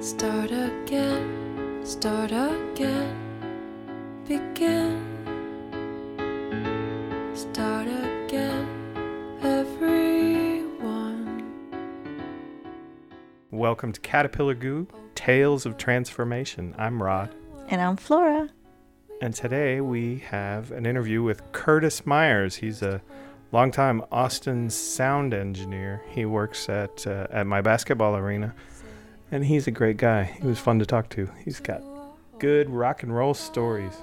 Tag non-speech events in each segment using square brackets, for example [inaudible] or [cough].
Start again, start again, begin. Start again, everyone. Welcome to Caterpillar Goo Tales of Transformation. I'm Rod, And I'm Flora. and today we have an interview with Curtis Myers. He's a longtime Austin sound engineer. He works at uh, at my basketball arena, and he's a great guy. He was fun to talk to. He's got good rock and roll stories.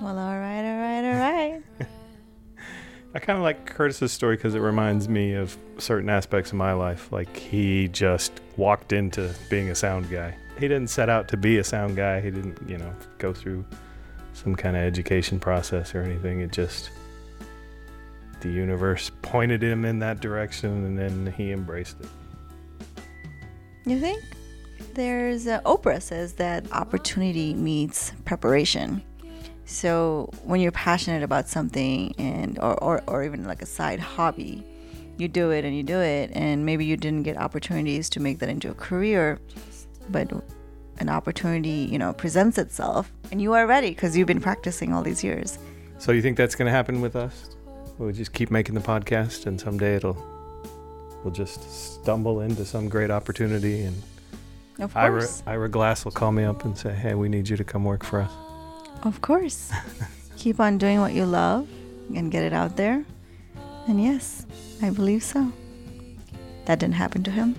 Well, all right, all right, all right. [laughs] I kind of like Curtis's story because it reminds me of certain aspects of my life. Like he just walked into being a sound guy. He didn't set out to be a sound guy. He didn't, you know, go through some kind of education process or anything. It just the universe pointed him in that direction, and then he embraced it. You think? There's uh, Oprah says that opportunity meets preparation. So when you're passionate about something and or, or, or even like a side hobby, you do it and you do it and maybe you didn't get opportunities to make that into a career, but an opportunity, you know, presents itself and you are ready because you've been practicing all these years. So you think that's going to happen with us? We'll just keep making the podcast, and someday it'll we'll just stumble into some great opportunity and Of Ira. Ira Glass will call me up and say, "Hey, we need you to come work for us." Of course. [laughs] Keep on doing what you love and get it out there. And yes, I believe so. That didn't happen to him.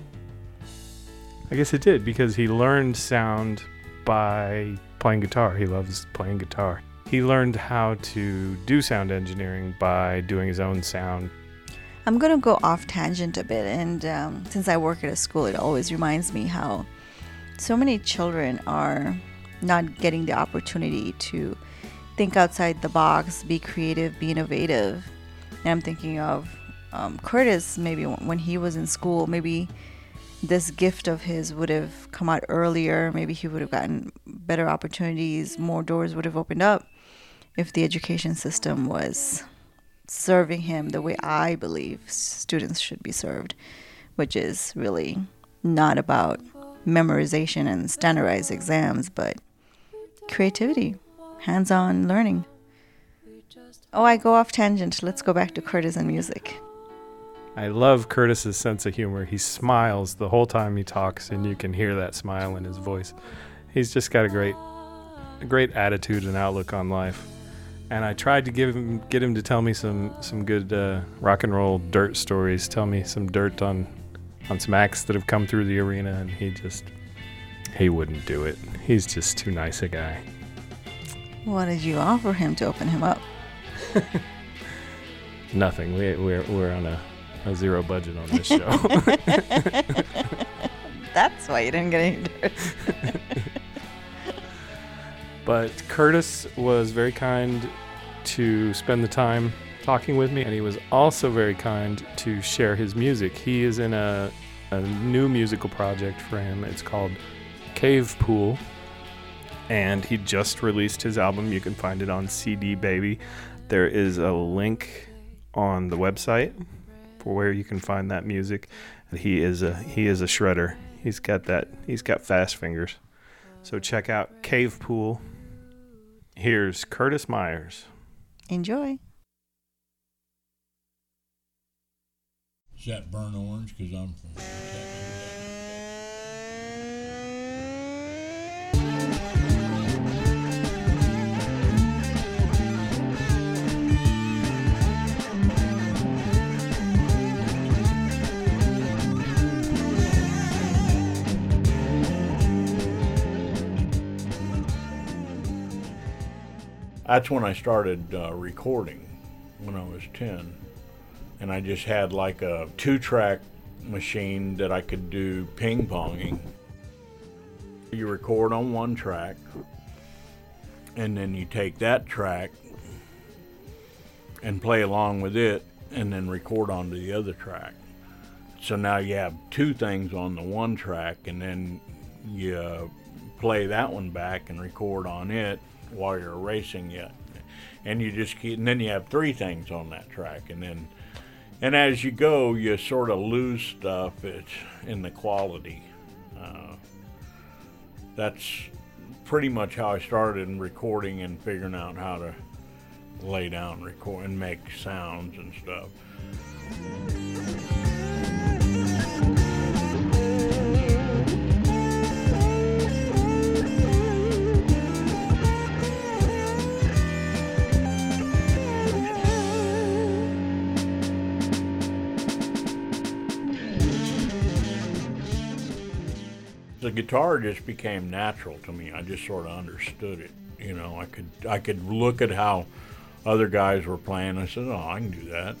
I guess it did because he learned sound by playing guitar. He loves playing guitar. He learned how to do sound engineering by doing his own sound. I'm going to go off tangent a bit. And um, since I work at a school, it always reminds me how so many children are not getting the opportunity to think outside the box, be creative, be innovative. And I'm thinking of um, Curtis, maybe when when he was in school, maybe this gift of his would have come out earlier. Maybe he would have gotten better opportunities, more doors would have opened up if the education system was serving him the way I believe students should be served, which is really not about memorization and standardized exams, but creativity, hands on learning. Oh, I go off tangent. Let's go back to Curtis and music. I love Curtis's sense of humor. He smiles the whole time he talks, and you can hear that smile in his voice. He's just got a great, a great attitude and outlook on life. And I tried to give him, get him to tell me some, some good uh, rock and roll dirt stories. Tell me some dirt on, on some acts that have come through the arena, and he just, he wouldn't do it. He's just too nice a guy. What did you offer him to open him up? [laughs] Nothing. We, we're, we're on a, a zero budget on this show. [laughs] That's why you didn't get any dirt. [laughs] But Curtis was very kind to spend the time talking with me, and he was also very kind to share his music. He is in a, a new musical project for him. It's called Cave Pool, and he just released his album. You can find it on CD Baby. There is a link on the website for where you can find that music. He is a he is a shredder. He's got that. He's got fast fingers. So check out Cave Pool. Here's Curtis Myers. Enjoy. That burnt orange? Because I'm from. That's when I started uh, recording when I was 10. And I just had like a two track machine that I could do ping ponging. You record on one track, and then you take that track and play along with it, and then record onto the other track. So now you have two things on the one track, and then you uh, play that one back and record on it while you're erasing it. And you just keep, and then you have three things on that track, and then, and as you go, you sort of lose stuff it's in the quality. Uh, that's pretty much how I started in recording and figuring out how to lay down, record, and make sounds and stuff. Guitar just became natural to me. I just sort of understood it. You know, I could I could look at how other guys were playing. I said, "Oh, I can do that,"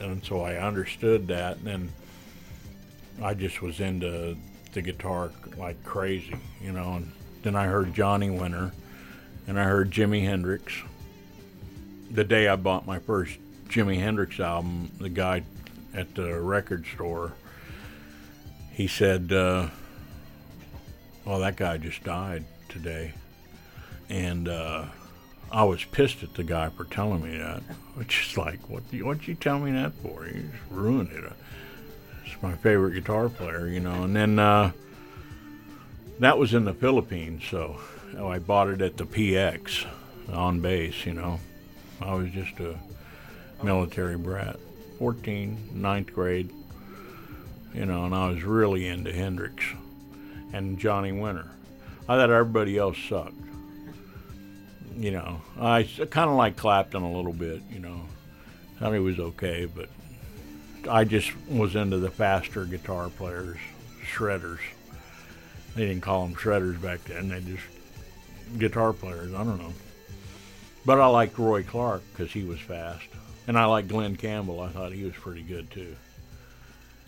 and so I understood that. And then I just was into the guitar like crazy, you know. And then I heard Johnny Winter, and I heard Jimi Hendrix. The day I bought my first Jimi Hendrix album, the guy at the record store, he said. Uh, well, that guy just died today. And uh, I was pissed at the guy for telling me that. [laughs] Which is like, what what'd you tell me that for? You just ruined it. It's my favorite guitar player, you know. And then uh, that was in the Philippines, so oh, I bought it at the PX on base, you know. I was just a military brat. 14, ninth grade, you know, and I was really into Hendrix and Johnny Winter. I thought everybody else sucked. You know, I kind of like Clapton a little bit. You know, I thought he was okay, but I just was into the faster guitar players, shredders. They didn't call them shredders back then. They just guitar players. I don't know. But I liked Roy Clark because he was fast, and I liked Glen Campbell. I thought he was pretty good too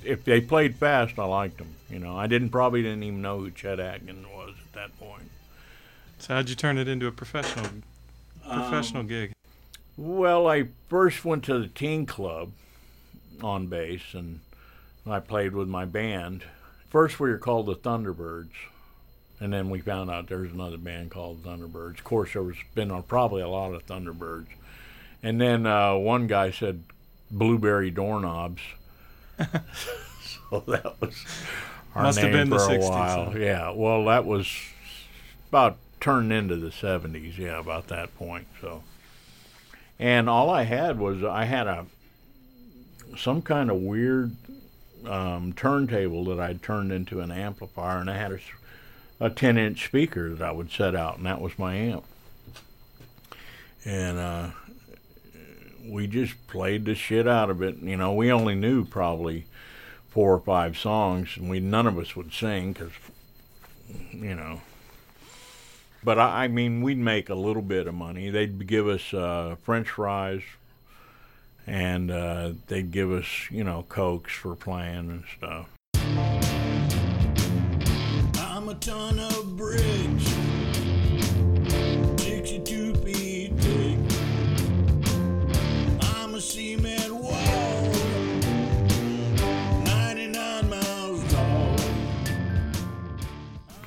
if they played fast, I liked them. You know, I didn't probably didn't even know who Chet Atkins was at that point. So how'd you turn it into a professional professional Um, gig? Well, I first went to the teen club on bass, and I played with my band. First, we were called the Thunderbirds, and then we found out there's another band called Thunderbirds. Of course, there was been a, probably a lot of Thunderbirds, and then uh, one guy said blueberry doorknobs. [laughs] so that was our Must have name been the for a 60s, while. huh? Yeah, well, that was about turned into the 70s. Yeah, about that point. So, and all I had was I had a some kind of weird um, turntable that I'd turned into an amplifier, and I had a 10 inch speaker that I would set out, and that was my amp. And uh, we just played the shit out of it. You know, we only knew probably four or five songs, and we none of us would sing because, you know. But I, I mean, we'd make a little bit of money. They'd give us uh, French fries, and uh, they'd give us, you know, cokes for playing and stuff. I'm a ton of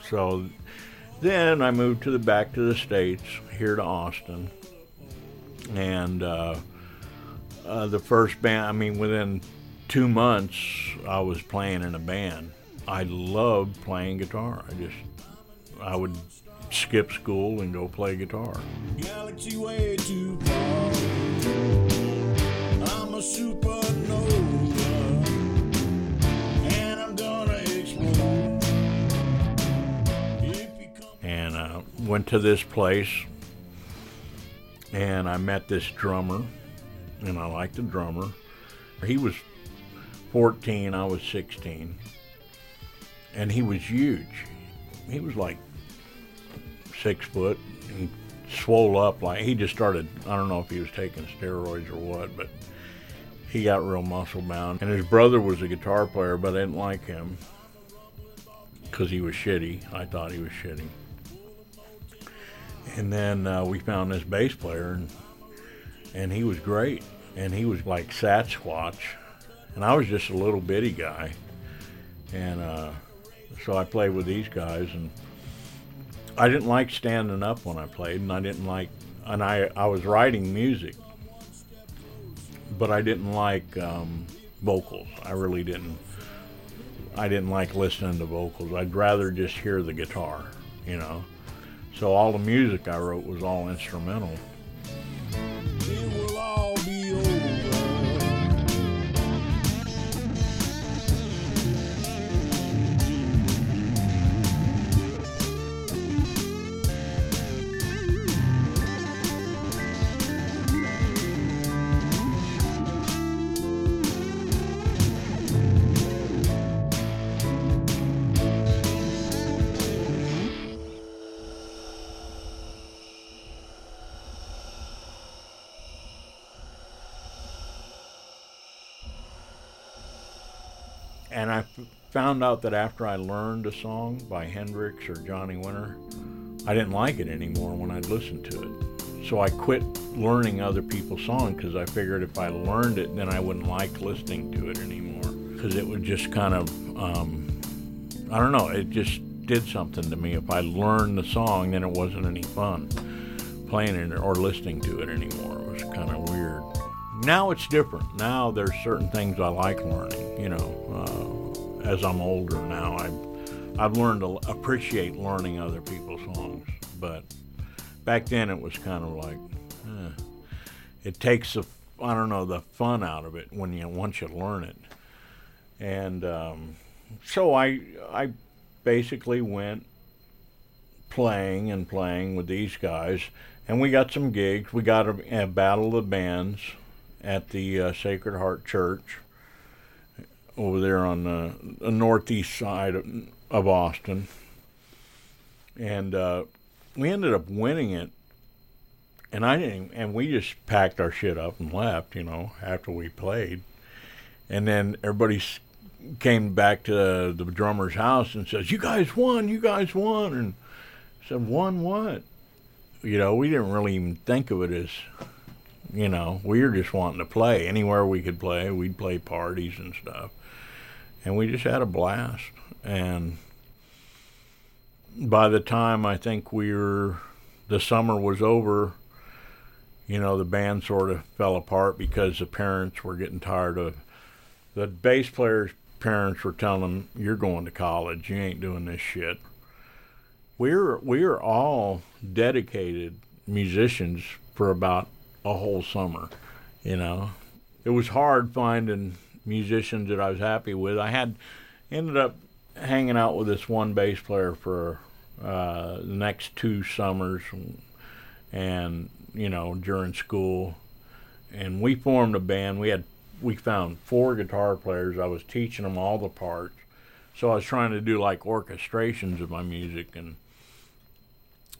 So then I moved to the back to the states here to Austin, and uh, uh, the first band. I mean, within two months, I was playing in a band. I loved playing guitar. I just I would skip school and go play guitar. Went to this place and I met this drummer and I liked the drummer. He was 14, I was 16, and he was huge. He was like six foot and swole up like he just started. I don't know if he was taking steroids or what, but he got real muscle bound. And his brother was a guitar player, but I didn't like him because he was shitty. I thought he was shitty. And then uh, we found this bass player, and, and he was great. And he was like Sasquatch, and I was just a little bitty guy. And uh, so I played with these guys, and I didn't like standing up when I played, and I didn't like, and I I was writing music, but I didn't like um, vocals. I really didn't. I didn't like listening to vocals. I'd rather just hear the guitar, you know. So all the music I wrote was all instrumental. Found out that after I learned a song by Hendrix or Johnny Winter, I didn't like it anymore when I'd listen to it. So I quit learning other people's songs because I figured if I learned it, then I wouldn't like listening to it anymore. Because it would just kind of, um, I don't know, it just did something to me. If I learned the song, then it wasn't any fun playing it or listening to it anymore. It was kind of weird. Now it's different. Now there's certain things I like learning. You know, uh, as I'm older now, I've I've learned to appreciate learning other people's songs. But back then it was kind of like, eh, it takes the I don't know the fun out of it when you once you learn it. And um, so I I basically went playing and playing with these guys, and we got some gigs. We got a, a battle of the bands at the uh, Sacred Heart Church over there on the, the northeast side of, of Austin, and uh, we ended up winning it. And I didn't, and we just packed our shit up and left, you know, after we played. And then everybody came back to the drummer's house and says, "You guys won! You guys won!" And I said, "Won what?" You know, we didn't really even think of it as, you know, we were just wanting to play. Anywhere we could play, we'd play parties and stuff, and we just had a blast. And by the time I think we were, the summer was over. You know, the band sort of fell apart because the parents were getting tired of the bass player's parents were telling him, "You're going to college. You ain't doing this shit." We're we're all dedicated musicians for about a whole summer, you know. It was hard finding musicians that I was happy with. I had ended up hanging out with this one bass player for uh, the next two summers, and you know during school, and we formed a band. We had we found four guitar players. I was teaching them all the parts. So I was trying to do like orchestrations of my music and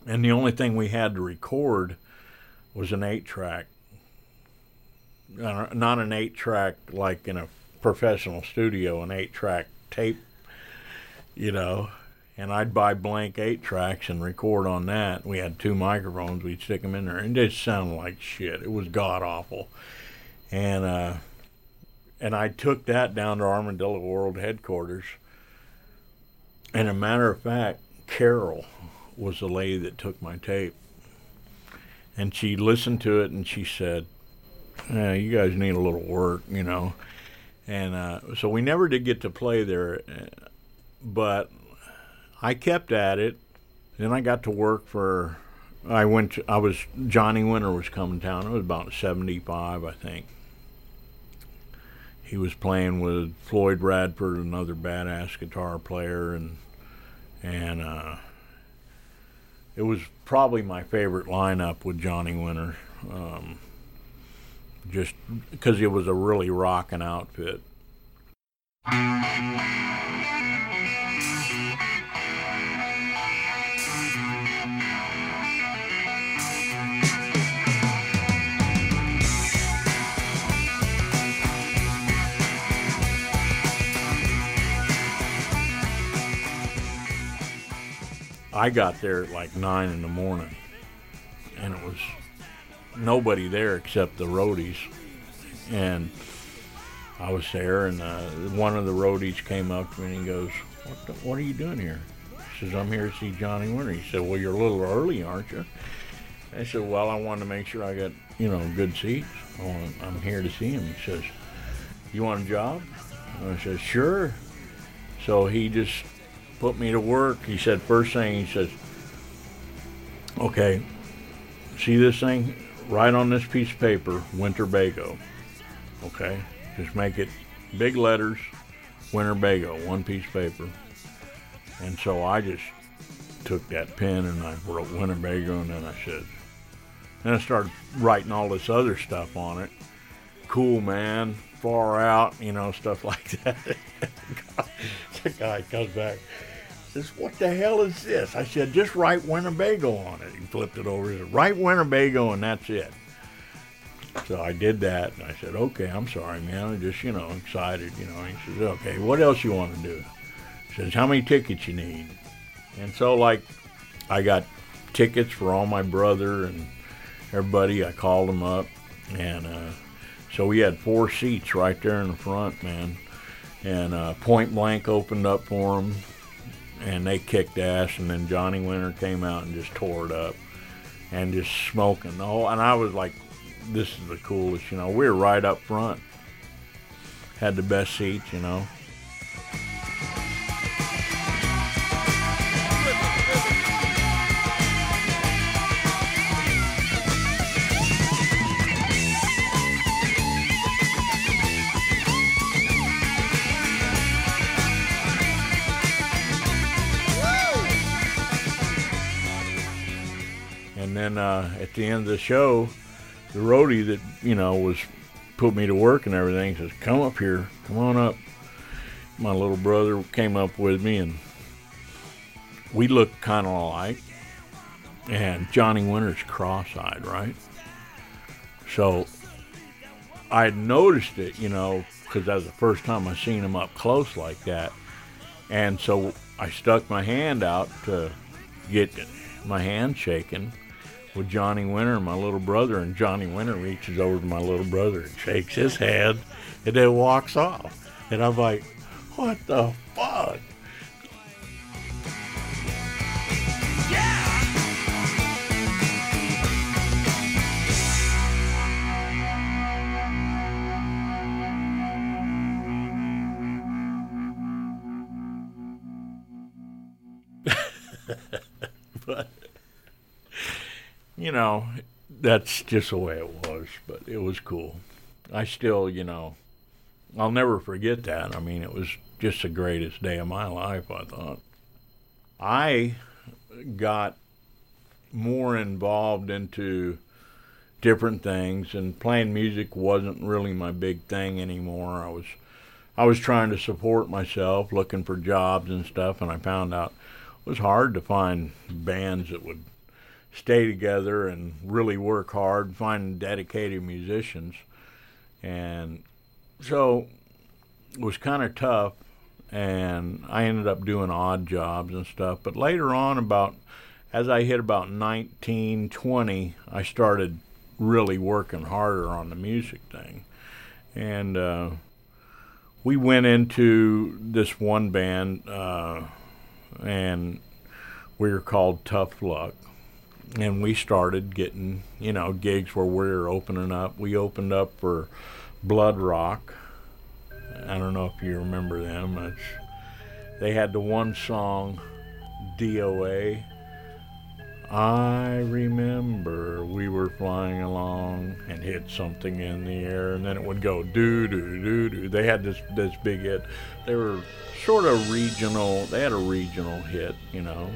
and the only thing we had to record was an 8 track. Uh, not an 8 track like in a professional studio, an 8 track tape, you know. And I'd buy blank 8 tracks and record on that. We had two microphones, we'd stick them in there, and it sounded like shit. It was god awful. And uh, and I took that down to Armadillo World headquarters. And a matter of fact, Carol was the lady that took my tape. And she listened to it and she said, yeah, you guys need a little work, you know. And uh, so we never did get to play there, uh, but I kept at it. Then I got to work for. I went. To, I was Johnny Winter was coming down. It was about '75, I think he was playing with Floyd Radford, another badass guitar player, and and uh, it was probably my favorite lineup with Johnny Winter, um, just because it was a really rocking outfit. I got there at like nine in the morning, and it was nobody there except the roadies. And I was there, and uh, one of the roadies came up to me and he goes, "What? The, what are you doing here?" He says, "I'm here to see Johnny Winter." He said, "Well, you're a little early, aren't you?" I said, "Well, I wanted to make sure I got you know good seats. I'm here to see him." He says, "You want a job?" I said, "Sure." So he just put me to work. He said, first thing he says, Okay, see this thing? Right on this piece of paper, Winterbago. Okay, just make it big letters, Winterbago, one piece of paper. And so I just took that pen and I wrote Winnebago and then I said, then I started writing all this other stuff on it. Cool man, far out, you know, stuff [laughs] like that. [laughs] the guy comes back, says, What the hell is this? I said, Just write Winnebago on it. He flipped it over, he said, Write Winnebago and that's it. So I did that and I said, Okay, I'm sorry, man. I'm just, you know, excited, you know. And He says, Okay, what else you want to do? He says, How many tickets you need? And so, like, I got tickets for all my brother and everybody. I called them up, and uh, so we had four seats right there in the front, man. And uh, Point Blank opened up for them, and they kicked ass. And then Johnny Winter came out and just tore it up, and just smoking. Oh, and I was like, "This is the coolest," you know. We were right up front, had the best seats, you know. At the end of the show, the roadie that you know was put me to work and everything says, "Come up here, come on up." My little brother came up with me, and we looked kind of alike. And Johnny Winter's cross-eyed, right? So I noticed it, you know, because that was the first time I seen him up close like that. And so I stuck my hand out to get my hand shaken with Johnny Winter my little brother, and Johnny Winter reaches over to my little brother and shakes his hand, and then walks off. And I'm like, what the fuck? [laughs] but you know, that's just the way it was. But it was cool. I still, you know, I'll never forget that. I mean, it was just the greatest day of my life. I thought. I got more involved into different things, and playing music wasn't really my big thing anymore. I was, I was trying to support myself, looking for jobs and stuff, and I found out it was hard to find bands that would stay together and really work hard, find dedicated musicians. And so it was kind of tough. And I ended up doing odd jobs and stuff. But later on, about as I hit about 19, 20, I started really working harder on the music thing. And uh, we went into this one band, uh, and we were called Tough Luck and we started getting you know gigs where we were opening up. We opened up for Blood Rock. I don't know if you remember them. It's, they had the one song, DOA. I remember we were flying along and hit something in the air, and then it would go doo doo doo doo. They had this this big hit. They were sort of regional. They had a regional hit, you know.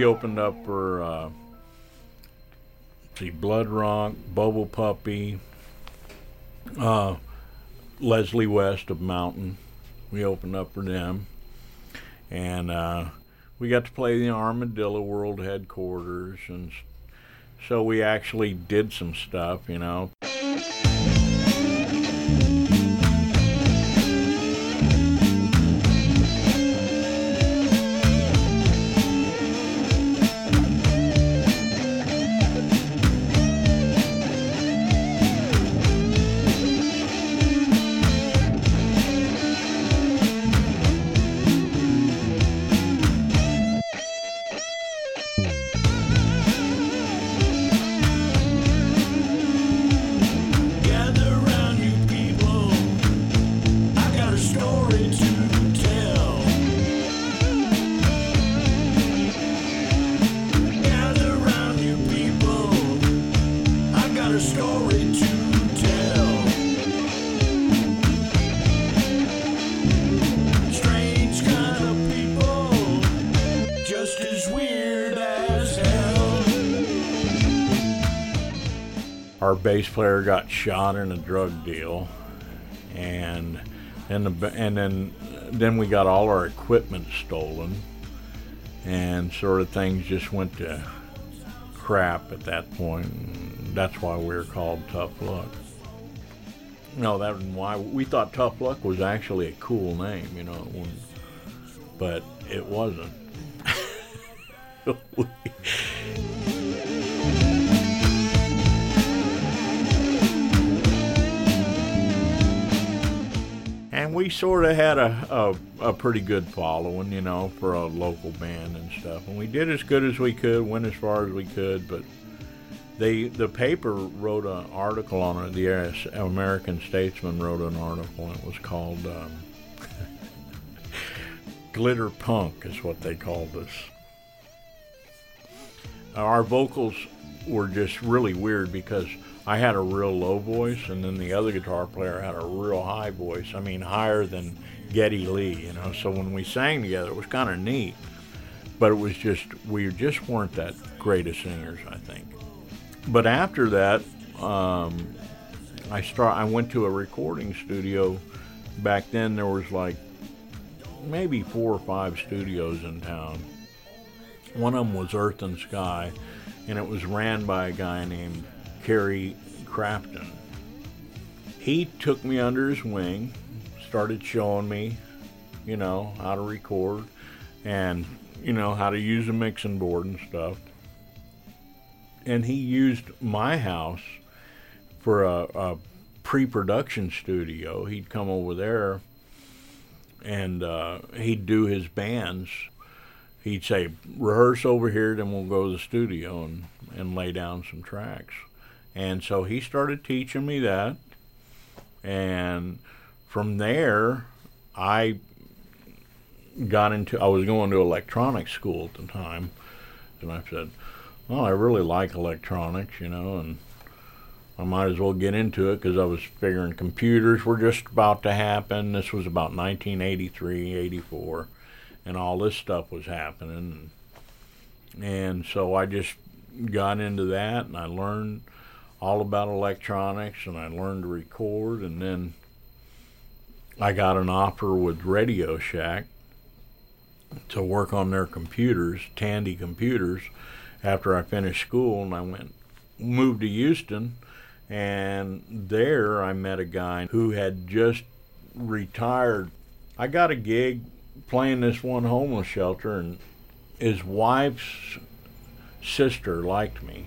We opened up for uh, see Blood Rock, Bubble Puppy, uh, Leslie West of Mountain. We opened up for them, and uh, we got to play the Armadillo World headquarters, and so we actually did some stuff, you know. Bass player got shot in a drug deal, and and the and then then we got all our equipment stolen, and sort of things just went to crap at that point. That's why we were called Tough Luck. No, that was why we thought Tough Luck was actually a cool name, you know, but it wasn't. [laughs] And we sort of had a, a, a pretty good following, you know, for a local band and stuff. And we did as good as we could, went as far as we could. But they the paper wrote an article on it. The American Statesman wrote an article. And it was called um, [laughs] "Glitter Punk," is what they called us. Our vocals were just really weird because I had a real low voice, and then the other guitar player had a real high voice. I mean, higher than Geddy Lee, you know. So when we sang together, it was kind of neat. But it was just we just weren't that great of singers, I think. But after that, um, I start. I went to a recording studio. Back then, there was like maybe four or five studios in town. One of them was Earth and Sky, and it was ran by a guy named Kerry Crafton. He took me under his wing, started showing me, you know, how to record and, you know, how to use a mixing board and stuff. And he used my house for a, a pre production studio. He'd come over there and uh, he'd do his bands he'd say rehearse over here then we'll go to the studio and, and lay down some tracks and so he started teaching me that. And from there i got into i was going to electronics school at the time. And i said well i really like electronics you know and i might as well get into it because i was figuring computers were just about to happen. This was about 1983 84 and all this stuff was happening. And so I just got into that and I learned all about electronics and I learned to record and then I got an offer with Radio Shack to work on their computers, Tandy computers, after I finished school and I went moved to Houston and there I met a guy who had just retired. I got a gig playing this one homeless shelter, and his wife's sister liked me.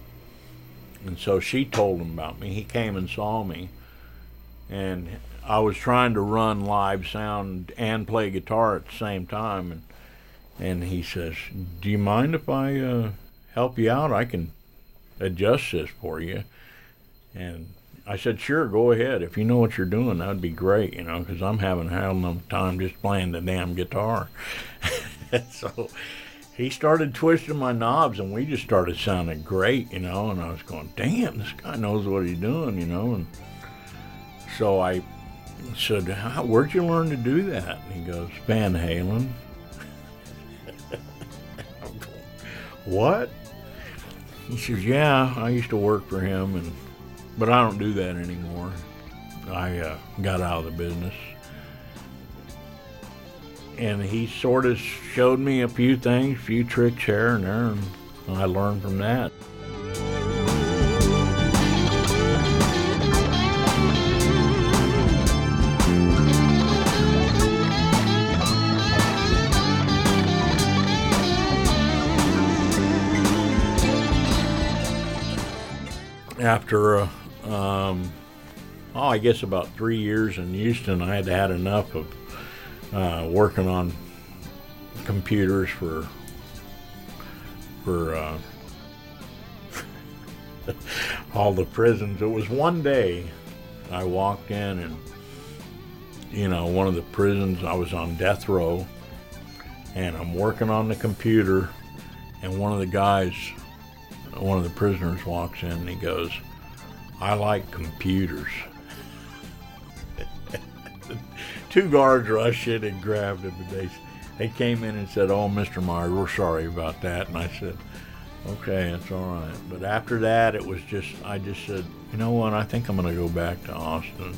And so she told him about me. He came and saw me. And I was trying to run live sound and play guitar at the same time. And, and he says, Do you mind if I uh, help you out? I can adjust this for you. And I said, sure, go ahead. If you know what you're doing, that'd be great, you know, because I'm having a hell of a time just playing the damn guitar. [laughs] so he started twisting my knobs, and we just started sounding great, you know. And I was going, damn, this guy knows what he's doing, you know. And so I said, where'd you learn to do that? And he goes, Van Halen. [laughs] What? He says, yeah, I used to work for him, and but I don't do that anymore. I uh, got out of the business. And he sort of showed me a few things, a few tricks here and there, and I learned from that. After, uh, um, oh, I guess about three years in Houston, I had had enough of uh, working on computers for for uh, [laughs] all the prisons. It was one day I walked in and you know one of the prisons I was on death row and I'm working on the computer and one of the guys one of the prisoners walks in and he goes I like computers. Two guards rushed in and grabbed him, and they they came in and said, "Oh, Mr. Myers, we're sorry about that." And I said, "Okay, it's all right." But after that, it was just I just said, "You know what? I think I'm going to go back to Austin,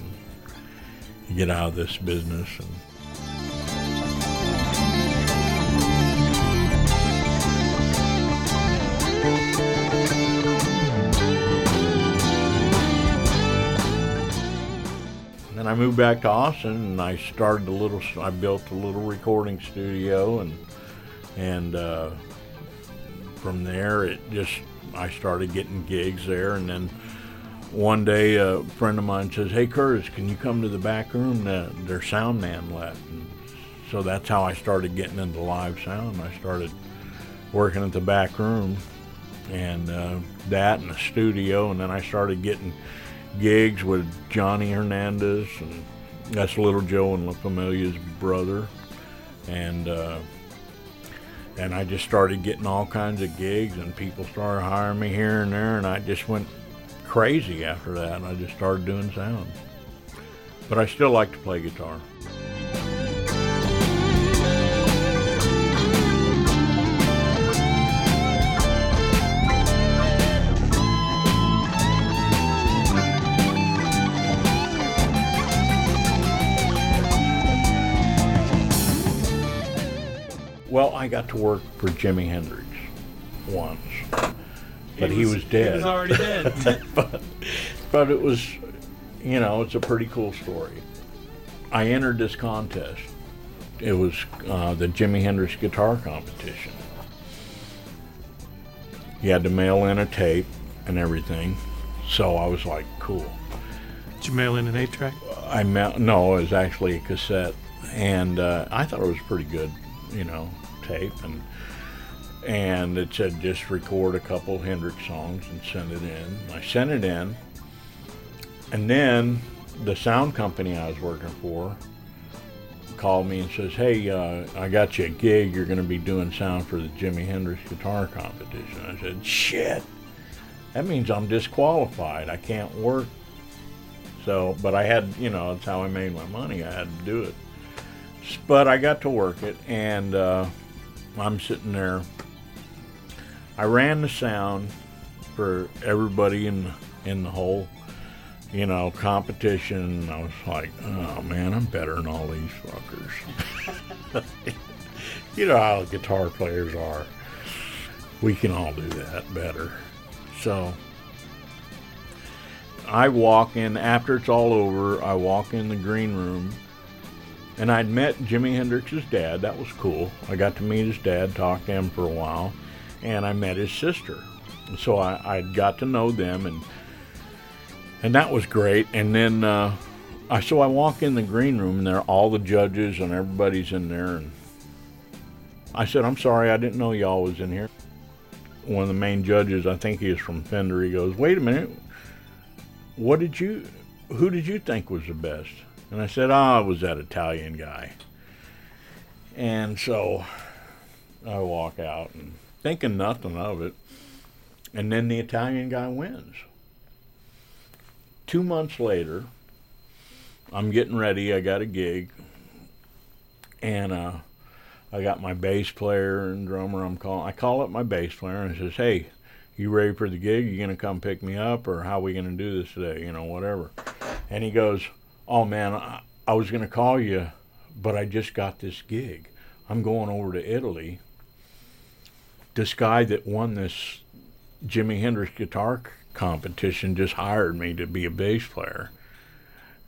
and get out of this business." And then I moved back to Austin, and I started a little. I built a little recording studio, and and uh, from there it just I started getting gigs there, and then one day a friend of mine says, "Hey Curtis, can you come to the back room? Uh, their sound man left." And so that's how I started getting into live sound. I started working at the back room, and uh, that and the studio, and then I started getting gigs with Johnny Hernandez, and that's Little Joe and La Familia's brother, and uh, and I just started getting all kinds of gigs, and people started hiring me here and there, and I just went crazy after that, and I just started doing sound. But I still like to play guitar. I got to work for Jimi Hendrix once, but he was, dead. He was already dead. [laughs] but, but it was, you know, it's a pretty cool story. I entered this contest. It was uh, the Jimi Hendrix guitar competition. You had to mail in a tape and everything, so I was like, cool. Did you mail in an eight track? I ma- no, it was actually a cassette, and uh, I thought it was pretty good, you know, tape, and and it said just record a couple Hendrix songs and send it in. I sent it in, and then the sound company I was working for called me and says, "Hey, uh, I got you a gig. You're going to be doing sound for the Jimi Hendrix guitar competition." I said, "Shit, that means I'm disqualified. I can't work." So, but I had, you know, that's how I made my money. I had to do it. But I got to work it, and uh, I'm sitting there. I ran the sound for everybody in in the whole, you know, competition. I was like, oh man, I'm better than all these fuckers. [laughs] you know how guitar players are. We can all do that better. So I walk in after it's all over. I walk in the green room, and I'd met Jimi Hendrix's dad. That was cool. I got to meet his dad, talk to him for a while, and I met his sister. So I, I got to know them, and and that was great. And then uh, I so I walk in the green room, and there are all the judges and everybody's in there, and I said, "I'm sorry, I didn't know y'all was in here." One of the main judges, I think he is from Fender. He goes, "Wait a minute, what did you who did you think was the best and i said ah it was that italian guy and so i walk out and thinking nothing of it and then the italian guy wins two months later i'm getting ready i got a gig and uh, i got my bass player and drummer i'm calling i call up my bass player and says hey you ready for the gig? You gonna come pick me up, or how we gonna do this today? You know, whatever. And he goes, "Oh man, I, I was gonna call you, but I just got this gig. I'm going over to Italy. This guy that won this Jimi Hendrix guitar competition just hired me to be a bass player."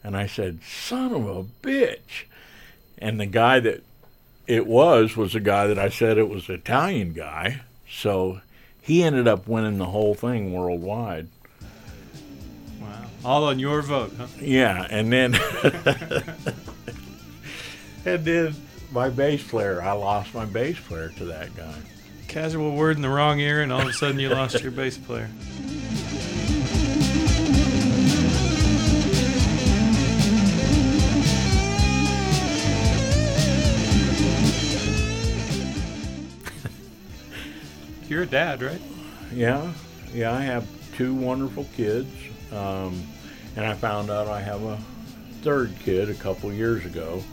And I said, "Son of a bitch!" And the guy that it was was the guy that I said it was Italian guy. So he ended up winning the whole thing worldwide. All on your vote, huh? Yeah, and then [laughs] and then my bass player, I lost my bass player to that guy. Casual word in the wrong ear, and all of a sudden you lost your bass player. You're a dad, right? Yeah, yeah, I have two wonderful kids, um, and I found out I have a third kid a couple years ago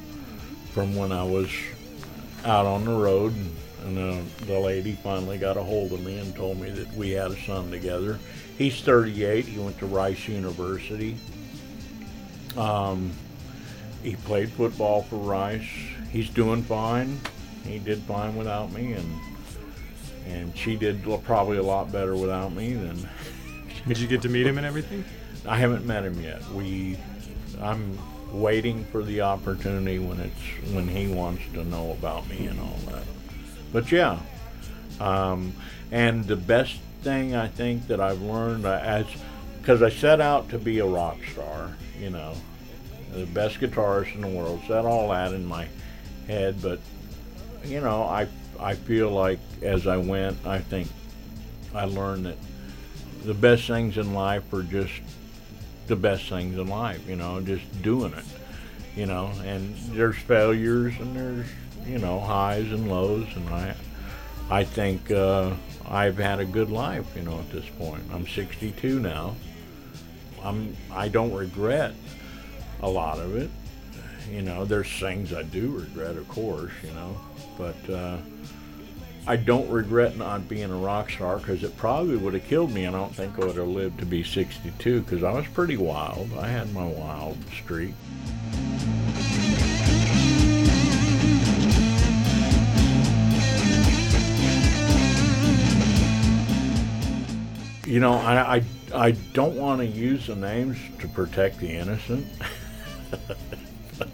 from when I was out on the road. And uh, the lady finally got a hold of me and told me that we had a son together. He's 38. He went to Rice University. Um, he played football for Rice. He's doing fine. He did fine without me, and and she did probably a lot better without me than Did you get to meet him and everything? I haven't met him yet. We, I'm waiting for the opportunity when it's when he wants to know about me and all that. But yeah, um, and the best thing I think that I've learned uh, as because I set out to be a rock star, you know, the best guitarist in the world. Set all that in my head, but you know, I I feel like as I went, I think I learned that the best things in life are just the best things in life, you know, just doing it, you know, and there's failures and there's, you know, highs and lows, and I, I think uh, I've had a good life, you know, at this point. I'm 62 now. I'm, I don't regret a lot of it. You know, there's things I do regret, of course, you know, but uh, I don't regret not being a rock star because it probably would have killed me. I don't think I would have lived to be 62 because I was pretty wild. I had my wild streak. You know, I, I, I don't want to use the names to protect the innocent. [laughs]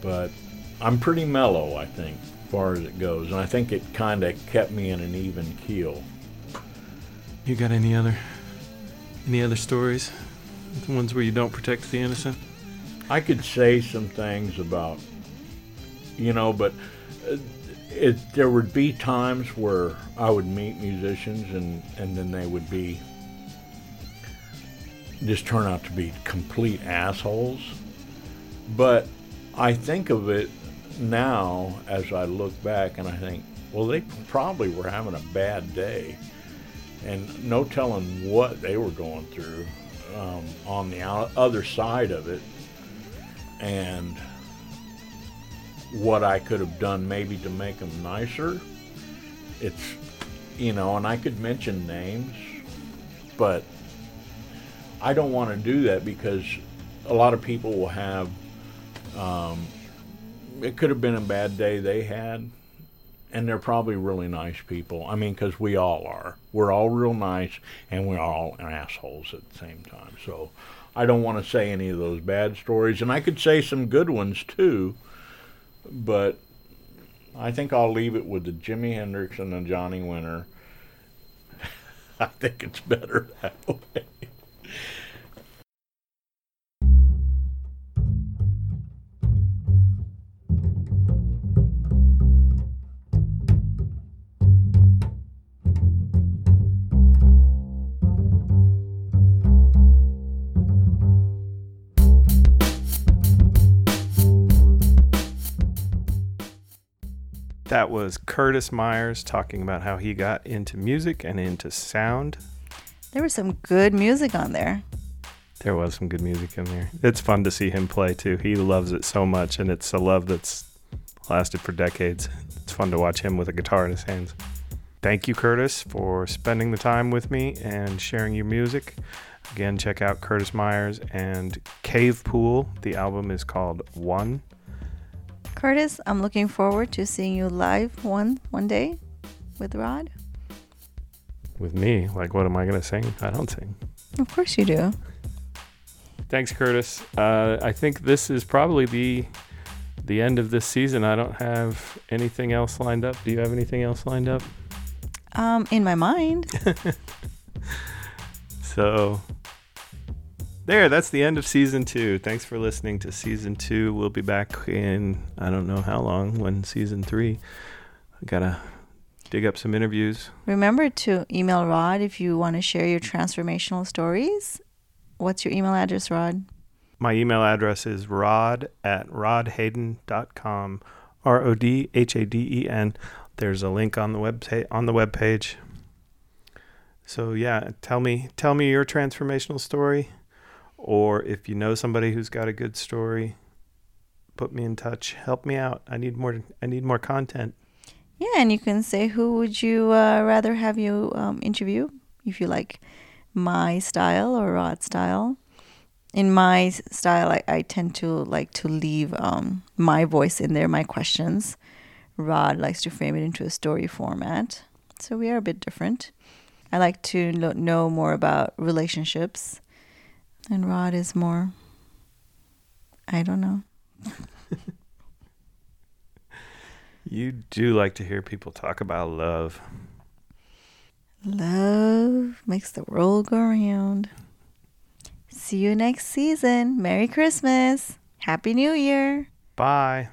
but I'm pretty mellow, I think, far as it goes. And I think it kind of kept me in an even keel. You got any other any other stories? The ones where you don't protect the innocent? I could say some things about, you know, but uh, it, there would be times where I would meet musicians and, and then they would be just turn out to be complete assholes. But I think of it now as I look back and I think, well, they probably were having a bad day. And no telling what they were going through um, on the other side of it. And what I could have done maybe to make them nicer. It's, you know, and I could mention names, but I don't want to do that because a lot of people will have, um, it could have been a bad day they had, and they're probably really nice people. I mean, because we all are. We're all real nice, and we're all assholes at the same time. So I don't want to say any of those bad stories, and I could say some good ones too but I think I'll leave it with the Jimi Hendrix and the Johnny Winter. [laughs] I think it's better that way. That was Curtis Myers talking about how he got into music and into sound. There was some good music on there. There was some good music in there. It's fun to see him play too. He loves it so much, and it's a love that's lasted for decades. It's fun to watch him with a guitar in his hands. Thank you, Curtis, for spending the time with me and sharing your music. Again, check out Curtis Myers and Cave Pool. The album is called One. Curtis, I'm looking forward to seeing you live one one day with Rod. With me, like, what am I going to sing? I don't sing. Of course you do. Thanks, Curtis. Uh, I think this is probably the the end of this season. I don't have anything else lined up. Do you have anything else lined up? Um, in my mind. [laughs] So there, that's the end of season two. Thanks for listening to season two. We'll be back in I don't know how long when season three. I gotta dig up some interviews. Remember to email Rod if you want to share your transformational stories. What's your email address, Rod? My email address is rod at rodhayden.com. R O D H A D E N. There's a link on the web on the web page. So yeah, tell me tell me your transformational story or if you know somebody who's got a good story, put me in touch. Help me out. I need more I need more content. Yeah, and you can say who would you uh, rather have you um, interview if you like my style or Rod style. In my style, I, I tend to like to leave um, my voice in there, my questions. Rod likes to frame it into a story format, so we are a bit different. I like to know more about relationships, and Rod is more. I don't know. [laughs] You do like to hear people talk about love. Love makes the world go round. See you next season. Merry Christmas. Happy New Year. Bye.